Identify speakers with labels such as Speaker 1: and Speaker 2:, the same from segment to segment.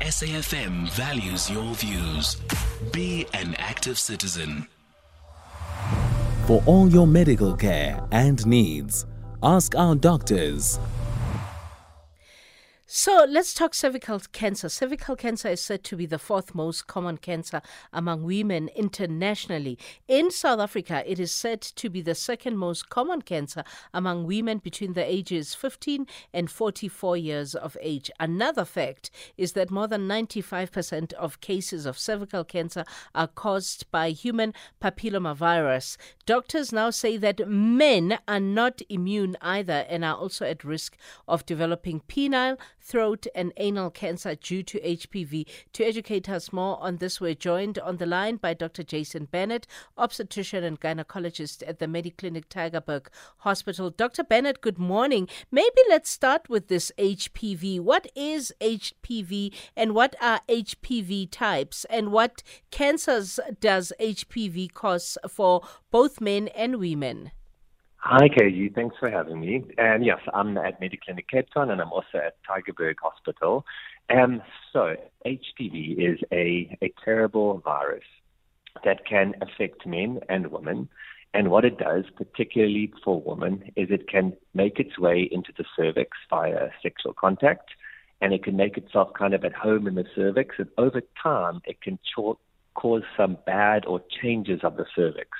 Speaker 1: SAFM values your views. Be an active citizen.
Speaker 2: For all your medical care and needs, ask our doctors.
Speaker 3: So let's talk cervical cancer. Cervical cancer is said to be the fourth most common cancer among women internationally. In South Africa, it is said to be the second most common cancer among women between the ages 15 and 44 years of age. Another fact is that more than 95% of cases of cervical cancer are caused by human papillomavirus. Doctors now say that men are not immune either and are also at risk of developing penile throat and anal cancer due to HPV. To educate us more on this, we're joined on the line by Dr. Jason Bennett, obstetrician and gynecologist at the Mediclinic Tygerberg Hospital. Dr. Bennett, good morning. Maybe let's start with this HPV. What is HPV and what are HPV types and what cancers does HPV cause for both men and women?
Speaker 4: Hi, KG. Thanks for having me. And yes, I'm at Mediclinic Cape Town and I'm also at Tygerberg Hospital. And so, HPV is a, a terrible virus that can affect men and women. And what it does, particularly for women, is it can make its way into the cervix via sexual contact, and it can make itself kind of at home in the cervix. And over time, it can ch- cause some bad or changes of the cervix.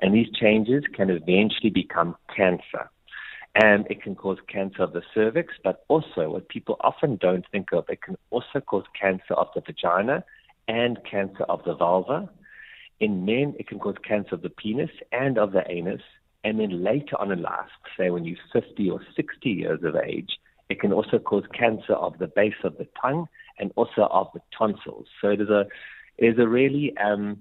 Speaker 4: And these changes can eventually become cancer. And it can cause cancer of the cervix, but also what people often don't think of, it can also cause cancer of the vagina and cancer of the vulva. In men, it can cause cancer of the penis and of the anus. And then later on in life, say when you're 50 or 60 years of age, it can also cause cancer of the base of the tongue and also of the tonsils. So it is a, it is a really, um,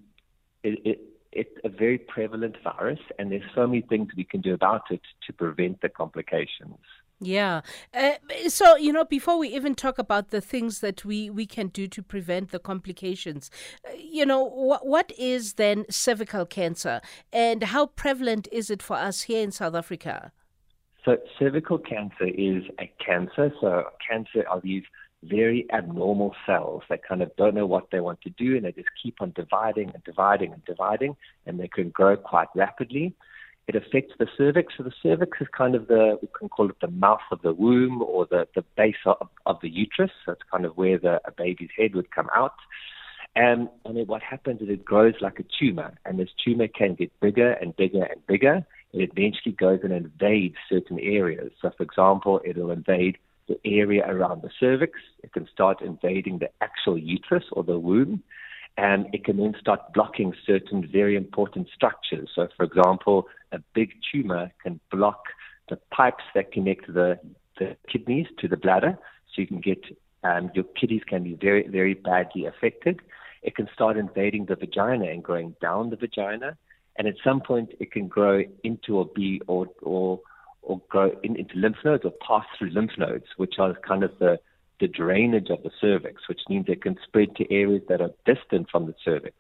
Speaker 4: it, it, it's a very prevalent virus, and there's so many things we can do about it to prevent the complications.
Speaker 3: Yeah. Uh, so, you know, before we even talk about the things that we, we can do to prevent the complications, uh, you know, wh- what is then cervical cancer and how prevalent is it for us here in South Africa?
Speaker 4: So, cervical cancer is a cancer. So, cancer are these very abnormal cells that kind of don't know what they want to do and they just keep on dividing and dividing and dividing and they can grow quite rapidly. It affects the cervix. So the cervix is kind of the, we can call it the mouth of the womb or the, the base of, of the uterus. It's kind of where the, a baby's head would come out. And, and then what happens is it grows like a tumor and this tumor can get bigger and bigger and bigger. It eventually goes and invades certain areas. So for example, it'll invade the area around the cervix. It can start invading the actual uterus or the womb. And it can then start blocking certain very important structures. So, for example, a big tumor can block the pipes that connect the, the kidneys to the bladder. So you can get um, your kidneys can be very, very badly affected. It can start invading the vagina and growing down the vagina. And at some point, it can grow into or be or, or or grow in, into lymph nodes or pass through lymph nodes, which are kind of the, the drainage of the cervix, which means it can spread to areas that are distant from the cervix.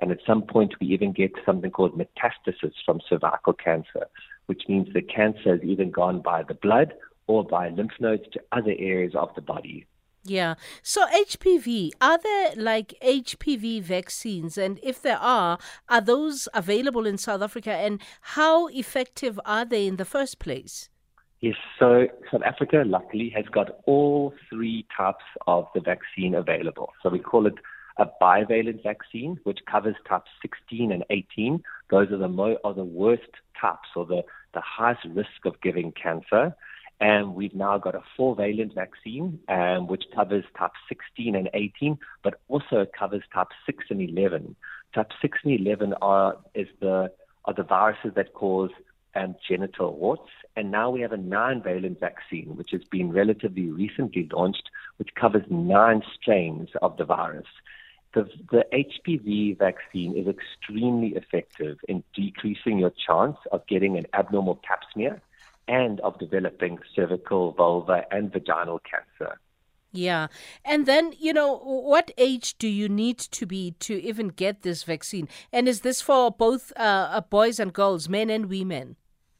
Speaker 4: And at some point, we even get something called metastasis from cervical cancer, which means the cancer has even gone by the blood or by lymph nodes to other areas of the body.
Speaker 3: Yeah. So HPV, are there like HPV vaccines? And if there are, are those available in South Africa? And how effective are they in the first place?
Speaker 4: Yes, so South Africa luckily has got all three types of the vaccine available. So we call it a bivalent vaccine, which covers types 16 and 18. Those are the mo- are the worst types or the, the highest risk of giving cancer. And we've now got a four valent vaccine, um, which covers type 16 and 18, but also covers type 6 and 11. Type 6 and 11 are, is the, are the viruses that cause um, genital warts. And now we have a nine valent vaccine, which has been relatively recently launched, which covers nine strains of the virus. The, the HPV vaccine is extremely effective in decreasing your chance of getting an abnormal pap smear and of developing cervical, vulva, and vaginal cancer.
Speaker 3: Yeah. And then, you know, what age do you need to be to even get this vaccine? And is this for both uh, uh boys and girls, men and women?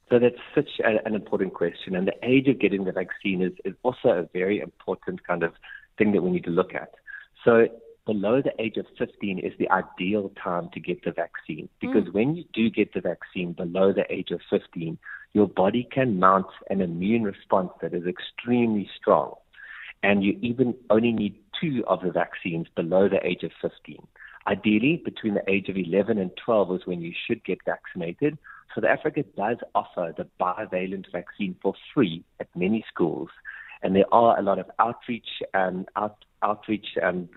Speaker 4: So that's such a, an important question. And the age of getting the vaccine is, is also a very important kind of thing that we need to look at. So below the age of 15 is the ideal time to get the vaccine because mm. when you do get the vaccine below the age of 15, your body can mount an immune response that is extremely strong. And you even only need two of the vaccines below the age of 15. Ideally, between the age of 11 and 12 is when you should get vaccinated. South Africa does offer the bivalent vaccine for free at many schools. And there are a lot of outreach and out, outreach um,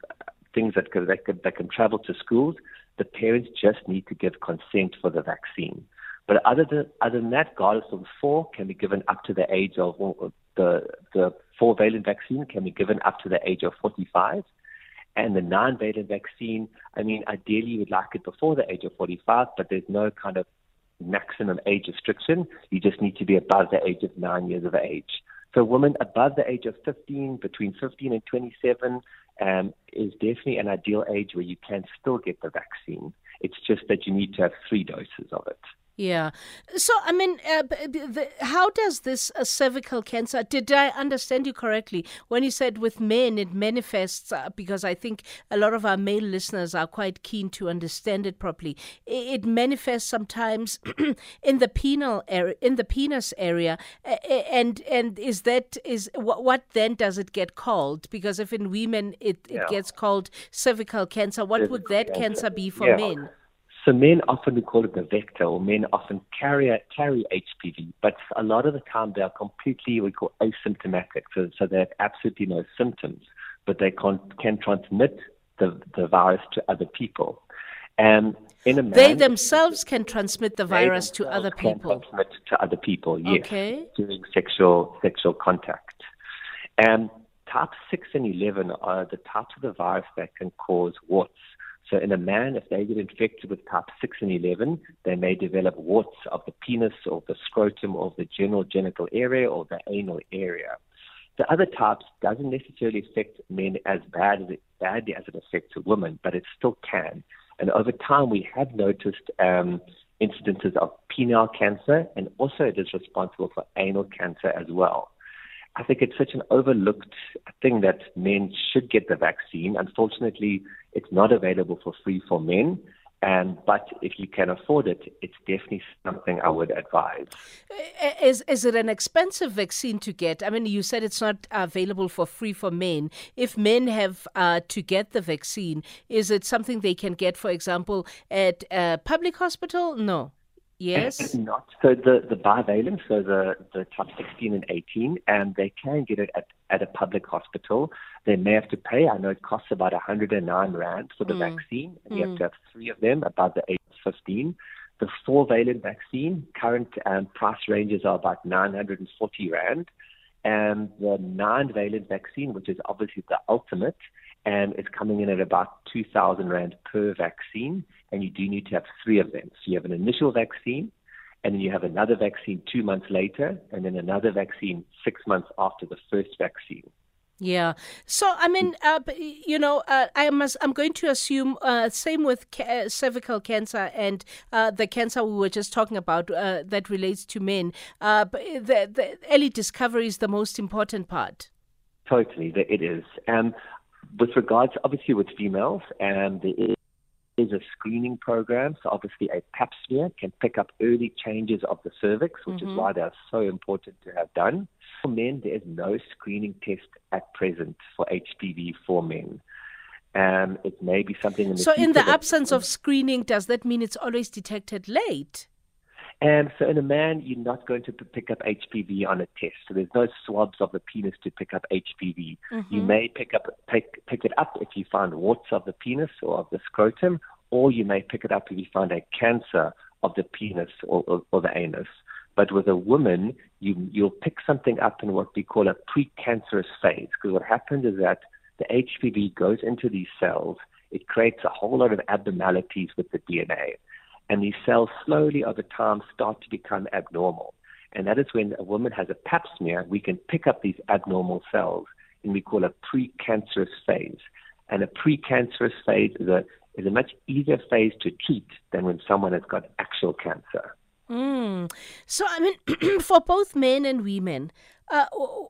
Speaker 4: things that can, that, can, that can travel to schools. The parents just need to give consent for the vaccine. But other than, other than that, Gardasil 4 can be given up to the age of uh, the, the four valent vaccine can be given up to the age of 45. And the nine valent vaccine, I mean, ideally you would like it before the age of 45, but there's no kind of maximum age restriction. You just need to be above the age of nine years of age. So women above the age of 15, between 15 and 27, um, is definitely an ideal age where you can still get the vaccine. It's just that you need to have three doses of it.
Speaker 3: Yeah. So, I mean, uh, the, how does this uh, cervical cancer, did I understand you correctly when you said with men it manifests? Uh, because I think a lot of our male listeners are quite keen to understand it properly. It, it manifests sometimes in the penile area, in the penis area. And and is that, is what, what then does it get called? Because if in women it, it yeah. gets called cervical cancer, what cervical would that cancer, cancer be for yeah. men?
Speaker 4: So men often we call it the vector, or men often carry carry HPV, but a lot of the time they are completely we call asymptomatic. So, so they have absolutely no symptoms, but they can can transmit the the virus to other people. And in a man,
Speaker 3: they themselves can transmit the virus to other people.
Speaker 4: transmit to other people, yes,
Speaker 3: okay.
Speaker 4: during sexual sexual contact. And type six and eleven are the types of the virus that can cause warts. So in a man, if they get infected with type 6 and 11, they may develop warts of the penis or the scrotum or the general genital area or the anal area. The other types doesn't necessarily affect men as bad as it, badly as it affects a woman, but it still can. And over time, we have noticed um, incidences of penile cancer, and also it is responsible for anal cancer as well. I think it's such an overlooked thing that men should get the vaccine. Unfortunately, it's not available for free for men. And but if you can afford it, it's definitely something I would advise.
Speaker 3: Is is it an expensive vaccine to get? I mean, you said it's not available for free for men. If men have uh, to get the vaccine, is it something they can get, for example, at a public hospital? No. Yes.
Speaker 4: Not so the the bivalent, so the the type 16 and 18, and they can get it at at a public hospital. They may have to pay. I know it costs about 109 rand for the mm. vaccine, and mm. you have mm. to have three of them above the age of 15. The four valent vaccine current um, price ranges are about 940 rand, and the nine valent vaccine, which is obviously the ultimate, and it's coming in at about 2,000 rand per vaccine, and you do need to have three of them. So you have an initial vaccine, and then you have another vaccine two months later, and then another vaccine six months after the first vaccine.
Speaker 3: Yeah. So I mean, uh, you know, uh, I must. I'm going to assume uh, same with ca- uh, cervical cancer and uh, the cancer we were just talking about uh, that relates to men. but the, the early discovery is the most important part.
Speaker 4: Totally, it is. And with regards, obviously, with females, and there is a screening program. So obviously, a Pap smear can pick up early changes of the cervix, which mm-hmm. is why they're so important to have done. For men, there is no screening test at present for HPV for men. Um, it may be something in the
Speaker 3: So, in the absence of screening, does that mean it's always detected late?
Speaker 4: And so in a man, you're not going to pick up HPV on a test. So there's no swabs of the penis to pick up HPV. Mm-hmm. You may pick up pick, pick it up if you find warts of the penis or of the scrotum, or you may pick it up if you find a cancer of the penis or, or, or the anus. But with a woman, you, you'll pick something up in what we call a precancerous phase. Because what happens is that the HPV goes into these cells. It creates a whole lot of abnormalities with the DNA and these cells slowly over time start to become abnormal. And that is when a woman has a pap smear, we can pick up these abnormal cells and we call a precancerous phase. And a precancerous phase is a, is a much easier phase to treat than when someone has got actual cancer.
Speaker 3: Mm. So, I mean, for both men and women, uh,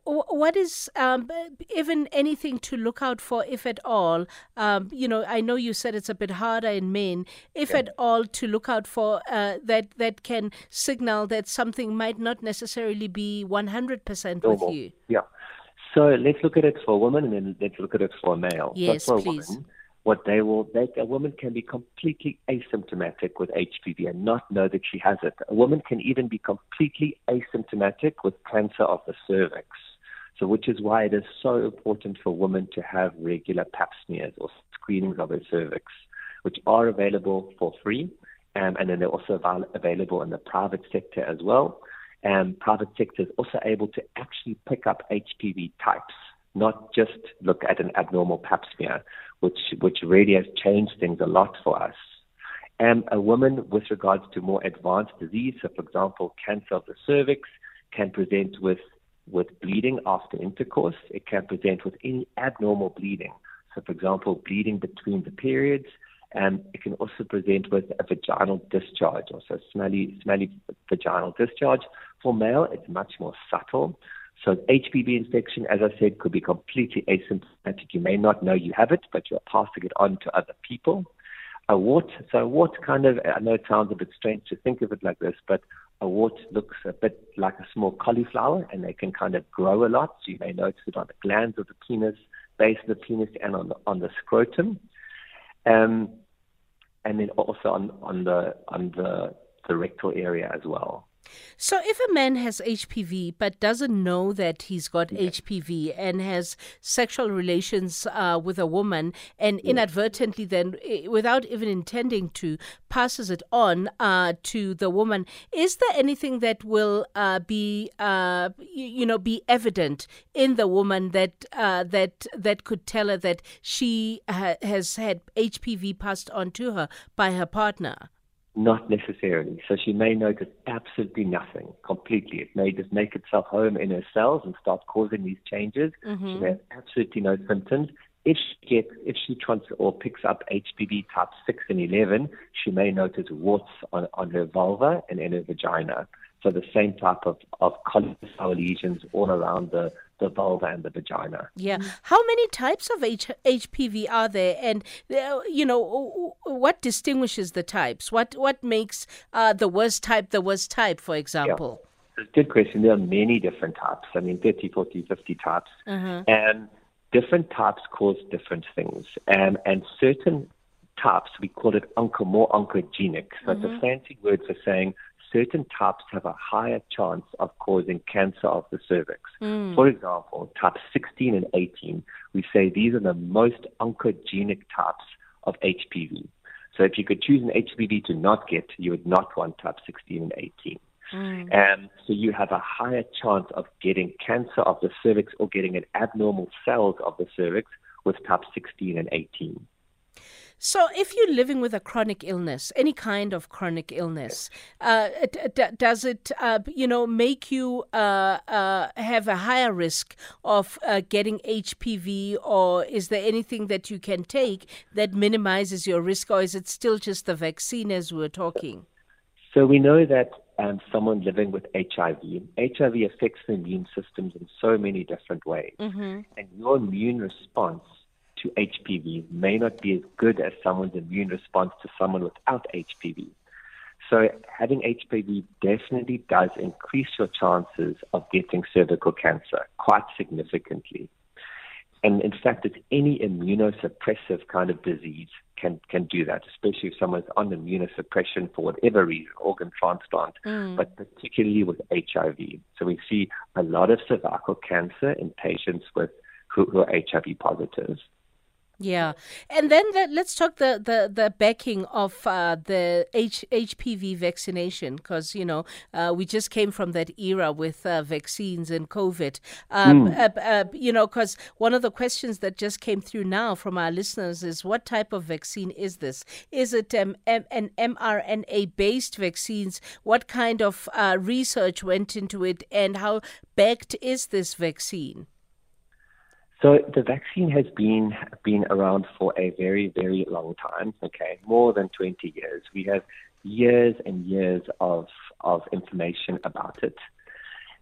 Speaker 3: what is um, even anything to look out for, if at all? Um, you know, I know you said it's a bit harder in men, if yeah. at all, to look out for uh, that that can signal that something might not necessarily be 100% with you.
Speaker 4: Yeah. So let's look at it for a woman and then let's look at it for a male.
Speaker 3: Yes,
Speaker 4: so
Speaker 3: please.
Speaker 4: Woman, what they will, they, a woman can be completely asymptomatic with HPV and not know that she has it. A woman can even be completely asymptomatic with cancer of the cervix. So, which is why it is so important for women to have regular pap smears or screenings of their cervix, which are available for free. Um, and then they're also avail- available in the private sector as well. And private sector is also able to actually pick up HPV types, not just look at an abnormal pap smear, which, which really has changed things a lot for us. And a woman with regards to more advanced disease, so for example, cancer of the cervix, can present with with bleeding after intercourse. It can present with any abnormal bleeding. So, for example, bleeding between the periods. And it can also present with a vaginal discharge, also smelly, smelly vaginal discharge. For male, it's much more subtle. So HPV infection, as I said, could be completely asymptomatic. You may not know you have it, but you're passing it on to other people. A wart, so a wart kind of, I know it sounds a bit strange to think of it like this, but a wart looks a bit like a small cauliflower and they can kind of grow a lot. So you may notice it on the glans of the penis, base of the penis, and on the, on the scrotum. Um, and then also on, on the on the, the rectal area as well.
Speaker 3: So, if a man has HPV but doesn't know that he's got HPV and has sexual relations uh, with a woman and inadvertently, then without even intending to, passes it on uh, to the woman, is there anything that will uh, be, uh, you, you, know, be evident in the woman that uh, that that could tell her that she ha- has had HPV passed on to her by her partner?
Speaker 4: Not necessarily. So she may notice absolutely nothing completely. It may just make itself home in her cells and start causing these changes. Mm-hmm. She may have absolutely no symptoms. If she gets, if she trans or picks up HPV type 6 and 11, she may notice warts on, on her vulva and in her vagina. So the same type of, of cauliflower lesions all around the, the vulva and the vagina.
Speaker 3: Yeah. How many types of H- HPV are there? And, uh, you know, what distinguishes the types? What, what makes uh, the worst type the worst type, for example?
Speaker 4: Yeah. Good question. There are many different types. I mean, 30, 40, 50 types. Uh-huh. And different types cause different things. And, and certain types, we call it onco, more oncogenic. So mm-hmm. it's a fancy word for saying certain types have a higher chance of causing cancer of the cervix. Mm. For example, type 16 and 18, we say these are the most oncogenic types of HPV. So if you could choose an HPV to not get, you would not want type 16 and 18. Mm. And so you have a higher chance of getting cancer of the cervix or getting an abnormal cells of the cervix with type 16 and 18.
Speaker 3: So, if you're living with a chronic illness, any kind of chronic illness, uh, d- does it, uh, you know, make you uh, uh have a higher risk of uh, getting HPV, or is there anything that you can take that minimizes your risk, or is it still just the vaccine as we are talking?
Speaker 4: So we know that um, someone living with HIV, HIV affects the immune systems in so many different ways, mm-hmm. and your immune response to HPV may not be as good as someone's immune response to someone without HPV. So having HPV definitely does increase your chances of getting cervical cancer quite significantly. And in fact, it's any immunosuppressive kind of disease can, can do that, especially if someone's on immunosuppression for whatever reason, organ transplant, mm. but particularly with HIV. So we see a lot of cervical cancer in patients with who, who are HIV positive.
Speaker 3: Yeah, and then the, let's talk the the the backing of uh, the H, HPV vaccination because you know uh, we just came from that era with uh, vaccines and COVID. Um, mm. you know, because one of the questions that just came through now from our listeners is what type of vaccine is this? Is it um, M- an mRNA based vaccines? What kind of uh, research went into it, and how backed is this vaccine?
Speaker 4: So the vaccine has been been around for a very very long time. Okay, more than 20 years. We have years and years of of information about it.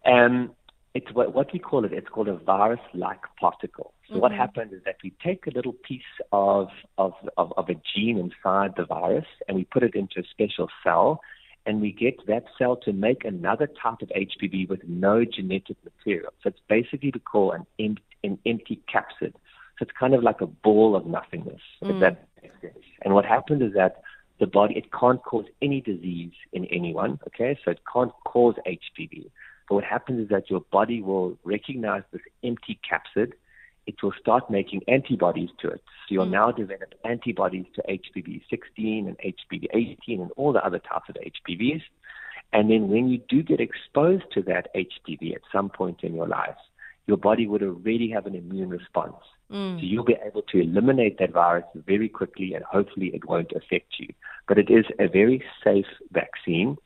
Speaker 4: And it's what, what we call it, it's called a virus-like particle. So mm-hmm. what happens is that we take a little piece of, of, of, of a gene inside the virus and we put it into a special cell and we get that cell to make another type of HPV with no genetic material. So it's basically to call an, em- an empty capsid. So it's kind of like a ball of nothingness. Mm. That and what happens is that the body, it can't cause any disease in anyone, okay? So it can't cause HPV. But what happens is that your body will recognize this empty capsid. It will start making antibodies to it. So you'll mm. now develop antibodies to HPV 16 and HPV 18 and all the other types of HPVs. And then when you do get exposed to that HPV at some point in your life, your body would already have an immune response. Mm. So you'll be able to eliminate that virus very quickly and hopefully it won't affect you. But it is a very safe vaccine.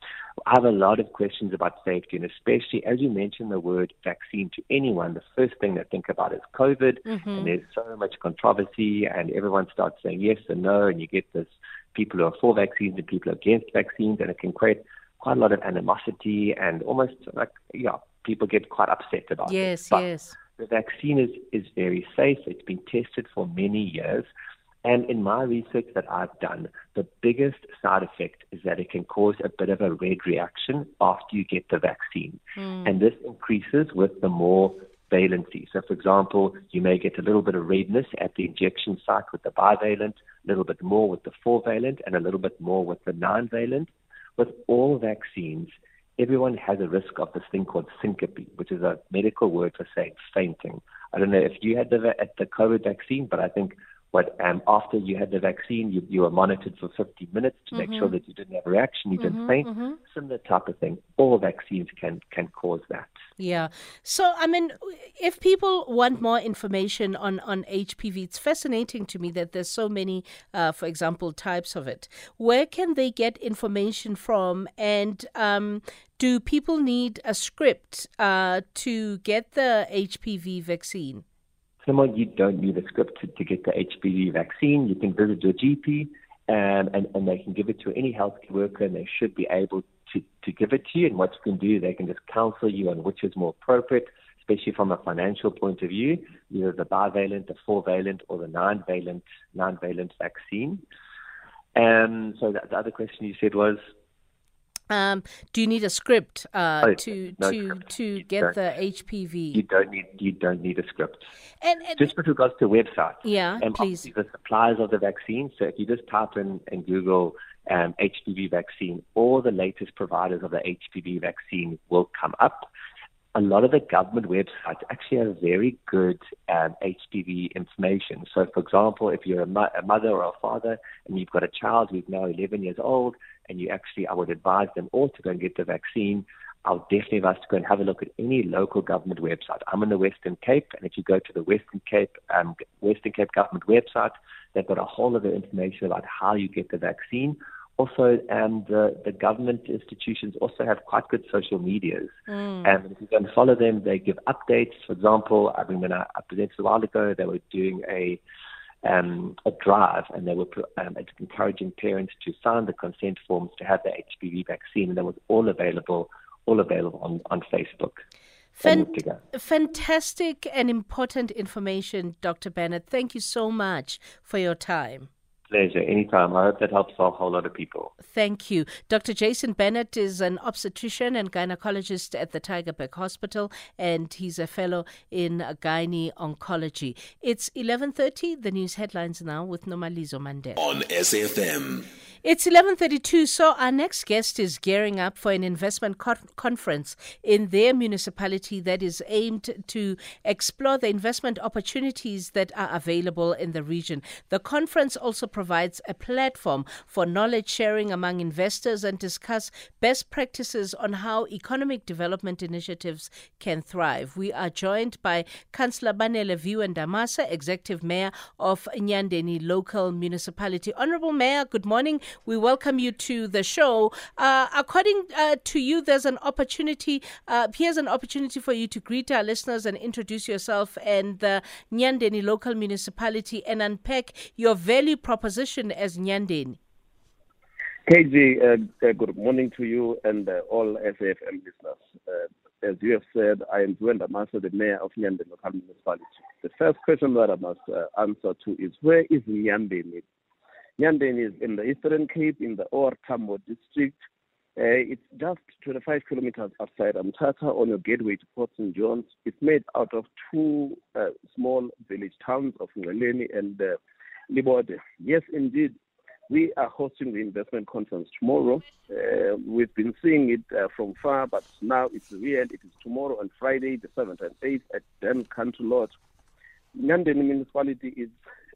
Speaker 4: I have a lot of questions about safety, and especially as you mentioned the word vaccine to anyone, the first thing they think about is COVID, mm-hmm. and there's so much controversy, and everyone starts saying yes and no, and you get this people who are for vaccines and people against vaccines, and it can create quite a lot of animosity and almost like, yeah, people get quite upset about
Speaker 3: yes,
Speaker 4: it.
Speaker 3: Yes, yes.
Speaker 4: The vaccine is, is very safe. It's been tested for many years. And in my research that I've done, the biggest side effect is that it can cause a bit of a red reaction after you get the vaccine. Mm. And this increases with the more valency. So, for example, you may get a little bit of redness at the injection site with the bivalent, a little bit more with the four valent, and a little bit more with the nine valent. With all vaccines, everyone has a risk of this thing called syncope, which is a medical word for saying fainting. I don't know if you had the, the COVID vaccine, but I think but um, after you had the vaccine, you, you were monitored for 50 minutes to mm-hmm. make sure that you didn't have a reaction, you didn't mm-hmm, faint. Mm-hmm. Similar type of thing. All vaccines can can cause that.
Speaker 3: Yeah. So I mean, if people want more information on on HPV, it's fascinating to me that there's so many, uh, for example, types of it. Where can they get information from? And um, do people need a script uh, to get the HPV vaccine?
Speaker 4: Someone, you don't need a script to, to get the HPV vaccine. You can visit your GP um, and, and they can give it to any healthcare worker and they should be able to, to give it to you. And what you can do, they can just counsel you on which is more appropriate, especially from a financial point of view, either the bivalent, the four-valent, or the nine-valent, nine-valent vaccine. And um, so the, the other question you said was
Speaker 3: um, do you need a script uh, oh, to no to script. to you get the HPV?
Speaker 4: You don't need you don't need a script.
Speaker 3: And, and
Speaker 4: just with regards to websites,
Speaker 3: yeah,
Speaker 4: and
Speaker 3: please.
Speaker 4: The suppliers of the vaccine. So if you just type in and Google um, HPV vaccine, all the latest providers of the HPV vaccine will come up a lot of the government websites actually have very good um, HPV information. So, for example, if you're a, mo- a, mother or a father and you've got a child who's now 11 years old, and you actually, I would advise them all to go and get the vaccine. I'll definitely advise to go and have a look at any local government website. I'm in the Western Cape, and if you go to the Western Cape um, Western Cape government website, they've got a whole lot of information about how you get the vaccine also um, the, the government institutions also have quite good social medias. Mm. And if you go and follow them, they give updates. For example, I mean, when I, I presented a while ago, they were doing a um, a drive, and they were um, encouraging parents to sign the consent forms to have the HPV vaccine, and that was all available, all available on, on Facebook.
Speaker 3: Fan- fantastic and important information, Dr. Bennett. Thank you so much for your time.
Speaker 4: Pleasure. Anytime. I hope that helps a whole lot of people.
Speaker 3: Thank you. Dr. Jason Bennett is an obstetrician and gynecologist at the Tygerberg Hospital, and he's a fellow in gynae oncology. It's 11.30, the news headlines now with Nomalizo Mandela.
Speaker 1: On SAFM.
Speaker 3: It's 11:32 so our next guest is gearing up for an investment co- conference in their municipality that is aimed to explore the investment opportunities that are available in the region. The conference also provides a platform for knowledge sharing among investors and discuss best practices on how economic development initiatives can thrive. We are joined by Councillor Banele Ndamase, Executive Mayor of Nyandeni Local Municipality. Honorable Mayor, good morning. We welcome you to the show. Uh, according uh, to you, there's an opportunity. Uh, here's an opportunity for you to greet our listeners and introduce yourself and the Nyandeni local municipality and unpack your value proposition as Nyandeni.
Speaker 5: KG, uh, uh, good morning to you and uh, all SAFM listeners. as you have said, I am Zwenda Masa, the mayor of Nyandeni local municipality. The first question that I must uh, answer to is where is Nyandeni? Nyandeni is in the Eastern Cape, in the OR Tambo district. Uh, it's just 25 kilometers outside Mthatha on your gateway to Port St. John's. It's made out of two uh, small village towns of Ngqeleni and uh, Libode. Yes, indeed, we are hosting the investment conference tomorrow. Uh, we've been seeing it uh, from far, but now it's real. It is tomorrow on Friday, the 7th and 8th at Dam Country Lodge. Nyandeni municipality is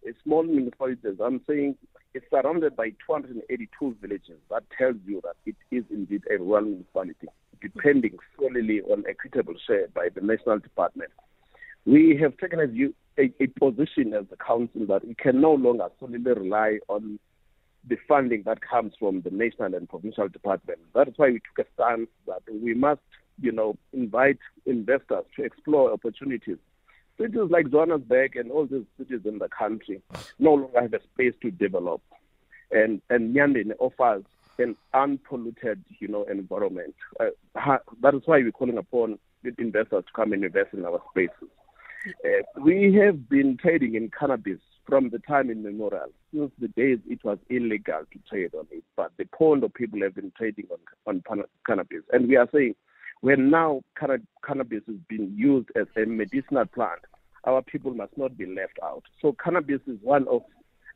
Speaker 5: a small municipality, as I'm saying. It's surrounded by 282 villages. That tells you that it is indeed a rural municipality, depending solely on equitable share by the national department. We have taken a view, a, a position as a council that we can no longer solely rely on the funding that comes from the national and provincial department. That's why we took a stance that we must, you know, invite investors to explore opportunities. Cities like Johannesburg and all these cities in the country no longer have a space to develop. And, and Nyandeni offers an unpolluted, you know, environment. Uh, that is why we're calling upon investors to come and invest in our spaces. Uh, we have been trading in cannabis from the time immemorial, since the days it was illegal to trade on it. But the pound of people have been trading on, on cannabis. And we are saying when now cannabis is being used as a medicinal plant, our people must not be left out. So cannabis is one of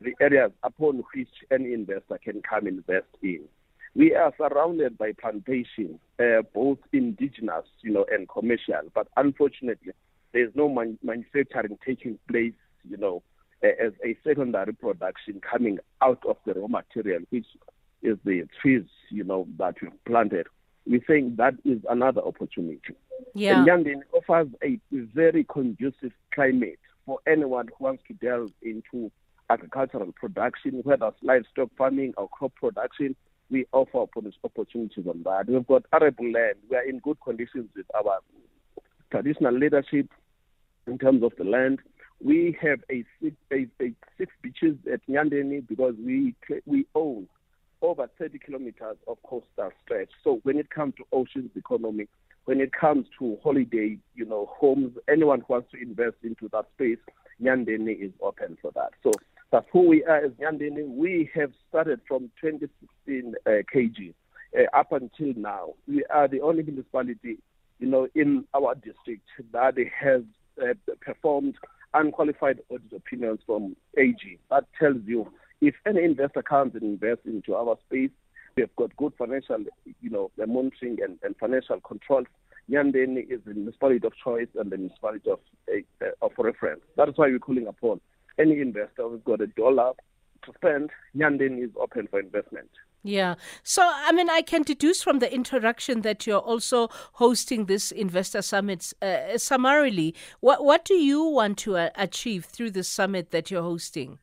Speaker 5: the areas upon which any investor can come invest in. We are surrounded by plantations, uh, both indigenous, you know, and commercial. But unfortunately, there is no man- manufacturing taking place, you know, as a secondary production coming out of the raw material, which is the trees, you know, that we've planted. We think that is another opportunity.
Speaker 3: Yeah.
Speaker 5: And Nyandeni offers a very conducive climate for anyone who wants to delve into agricultural production, whether it's livestock farming or crop production. We offer opportunities on that. We've got arable land. We are in good conditions with our traditional leadership in terms of the land we have a six, a, a six beaches at Nyandeni because we we own over 30 kilometers of coastal stretch. So when it comes to oceans economy, when it comes to holiday, you know, homes, anyone who wants to invest into that space, Nyandeni is open for that. So that's who we are as Nyandeni. We have started from 2016 uh, kg uh, up until now. We are the only municipality, you know, in our district that has uh, performed unqualified audit opinions from AG. That tells you if any investor comes and invests into our space, we have got good financial, you know, monitoring and, and financial controls. Nyandeni is the municipality of choice and the municipality of, uh, of reference. That is why we're calling upon any investor who's got a dollar to spend. Nyandeni is open for investment.
Speaker 3: Yeah. So, I mean, I can deduce from the introduction that you're also hosting this investor summit. Uh, summarily, what what do you want to uh, achieve through the summit that you're hosting?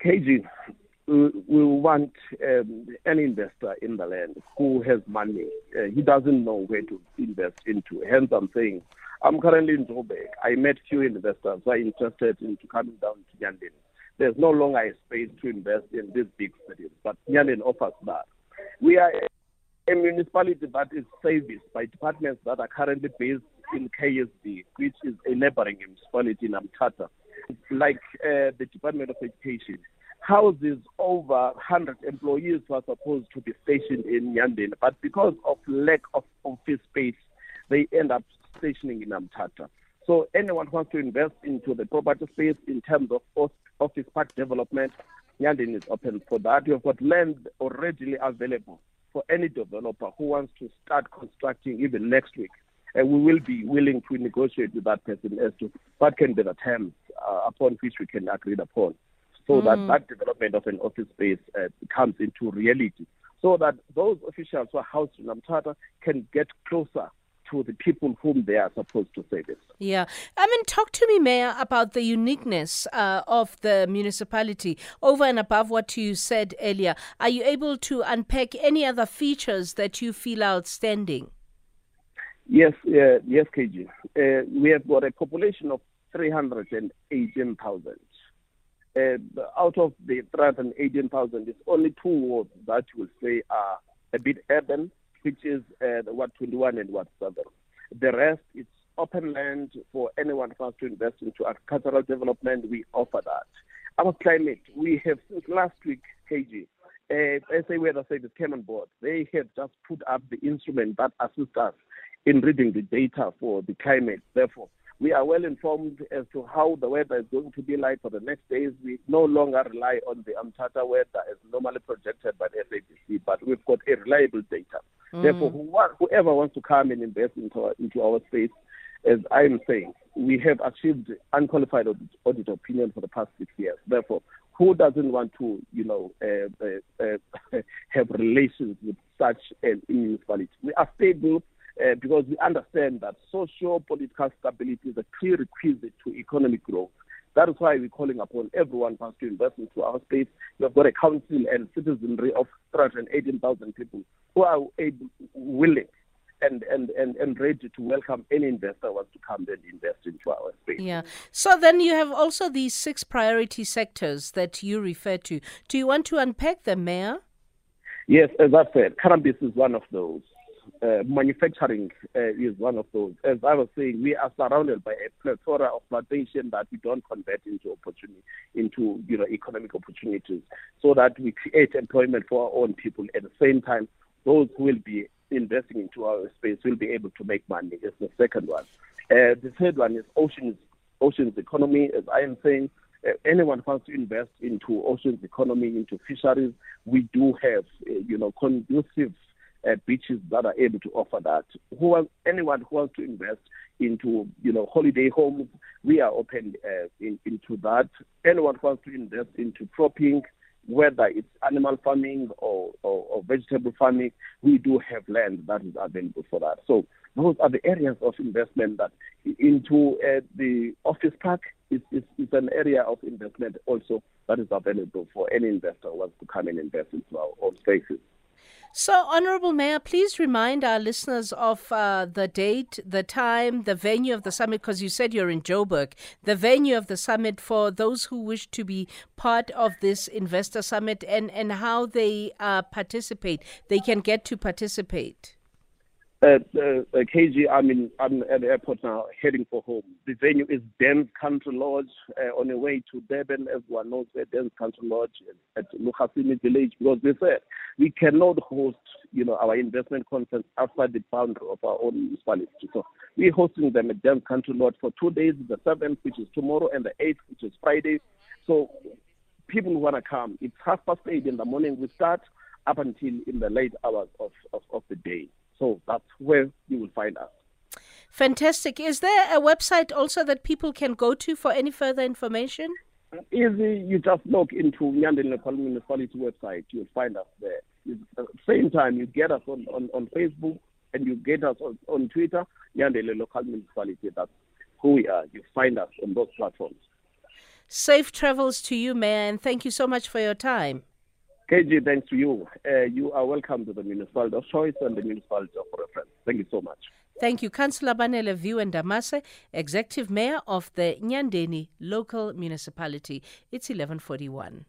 Speaker 5: KG, we, we want um, an investor in the land who has money. Uh, he doesn't know where to invest into. Hence, I'm saying I'm currently in Joburg. I met few investors who are interested in coming down to Nyandeni there's no longer a space to invest in these big cities, but Nyandeni offers that. We are a municipality that is serviced by departments that are currently based in KSD, which is a neighboring municipality in Mthatha, like uh, the Department of Education. Houses over 100 employees who are supposed to be stationed in Nyandeni, but because of lack of office space, they end up stationing in Mthatha. So anyone who wants to invest into the property space in terms of office park development, Nyandeni is open for that. You've got land already available for any developer who wants to start constructing even next week. And we will be willing to negotiate with that person as to what can be the terms uh, upon which we can agree upon so mm. that that development of an office space uh, comes into reality so that those officials who are housed in Mthatha can get closer to the people whom they are supposed to service.
Speaker 3: Yeah. I mean, talk to me, Mayor, about the uniqueness uh, of the municipality over and above what you said earlier. Are you able to unpack any other features that you feel outstanding?
Speaker 5: Yes, uh, yes, KG. Uh, we have got a population of 318,000. Uh, out of the 318,000, it's only two wards that you will say are a bit urban which is uh, the Ward 21 and Ward 7. The rest, it's open land for anyone who wants to invest into agricultural development. We offer that. Our climate, we have since last week, KG, uh, SA Weather Service came on board. They have just put up the instrument that assists us in reading the data for the climate. Therefore, we are well informed as to how the weather is going to be like for the next days. We no longer rely on the Amtata weather as normally projected by the SABC, but we've got a reliable data. Mm. Therefore, whoever wants to come and invest into our, into our space, as I'm saying, we have achieved unqualified audit, audit opinion for the past six years. Therefore, who doesn't want to, you know, uh, uh, uh, have relations with such a municipality? We are stable uh, because we understand that social political stability is a prerequisite to economic growth. That is why we're calling upon everyone to invest into our space. We have got a council and citizenry of 318,000 people who are able, willing and, and, and, and ready to welcome any investor who wants to come and invest into our space.
Speaker 3: Yeah. So then you have also these six priority sectors that you refer to. Do you want to unpack them, Mayor?
Speaker 5: Yes, as I said, cannabis is one of those. Uh, manufacturing uh, is one of those. As I was saying, we are surrounded by a plethora of plantation that we don't convert into opportunity, into you know economic opportunities, so that we create employment for our own people. At the same time, those who will be investing into our space will be able to make money. Is the second one. Uh, the third one is oceans oceans economy. As I am saying, uh, anyone wants to invest into oceans economy, into fisheries, we do have uh, you know conducive uh, beaches that are able to offer that. Who wants, anyone who wants to invest into, you know, holiday homes, we are open uh, in, into that. Anyone who wants to invest into cropping, whether it's animal farming or, or, or, vegetable farming, we do have land that is available for that. So those are the areas of investment that into uh, the office park is, is, is, an area of investment also that is available for any investor who wants to come and invest into our own spaces.
Speaker 3: So, Honorable Mayor, please remind our listeners of uh, the date, the time, the venue of the summit, because you said you're in Joburg, the venue of the summit for those who wish to be part of this investor summit and, and how they uh, participate. They can get to participate.
Speaker 5: Uh, uh, KG, I'm in, I'm at the airport now, heading for home. The venue is Dens Country Lodge uh, on the way to Durban. Everyone knows where Dens Country Lodge at Lukhasini Village because they said we cannot host, you know, our investment conference outside the boundary of our own municipality. So we're hosting them at Dens Country Lodge for two days, the 7th, which is tomorrow, and the 8th, which is Friday. So people want to come, it's half past eight in the morning. We start up until in the late hours of, of, of the day. So that's where you will find us.
Speaker 3: Fantastic. Is there a website also that people can go to for any further information?
Speaker 5: Easy. You just log into Nyandeni Local Municipality website. You'll find us there. At the uh, same time, you get us on, on, on Facebook and you get us on, on Twitter, Nyandeni Local Municipality. That's who we are. You find us on those platforms.
Speaker 3: Safe travels to you, Mayor, and thank you so much for your time.
Speaker 5: KG, thanks to you. Uh, you are welcome to the municipality of choice and the municipality of reference. Thank you so much.
Speaker 3: Thank you, Councillor Banele View Ndamase, Executive Mayor of the Nyandeni Local Municipality. It's 1141.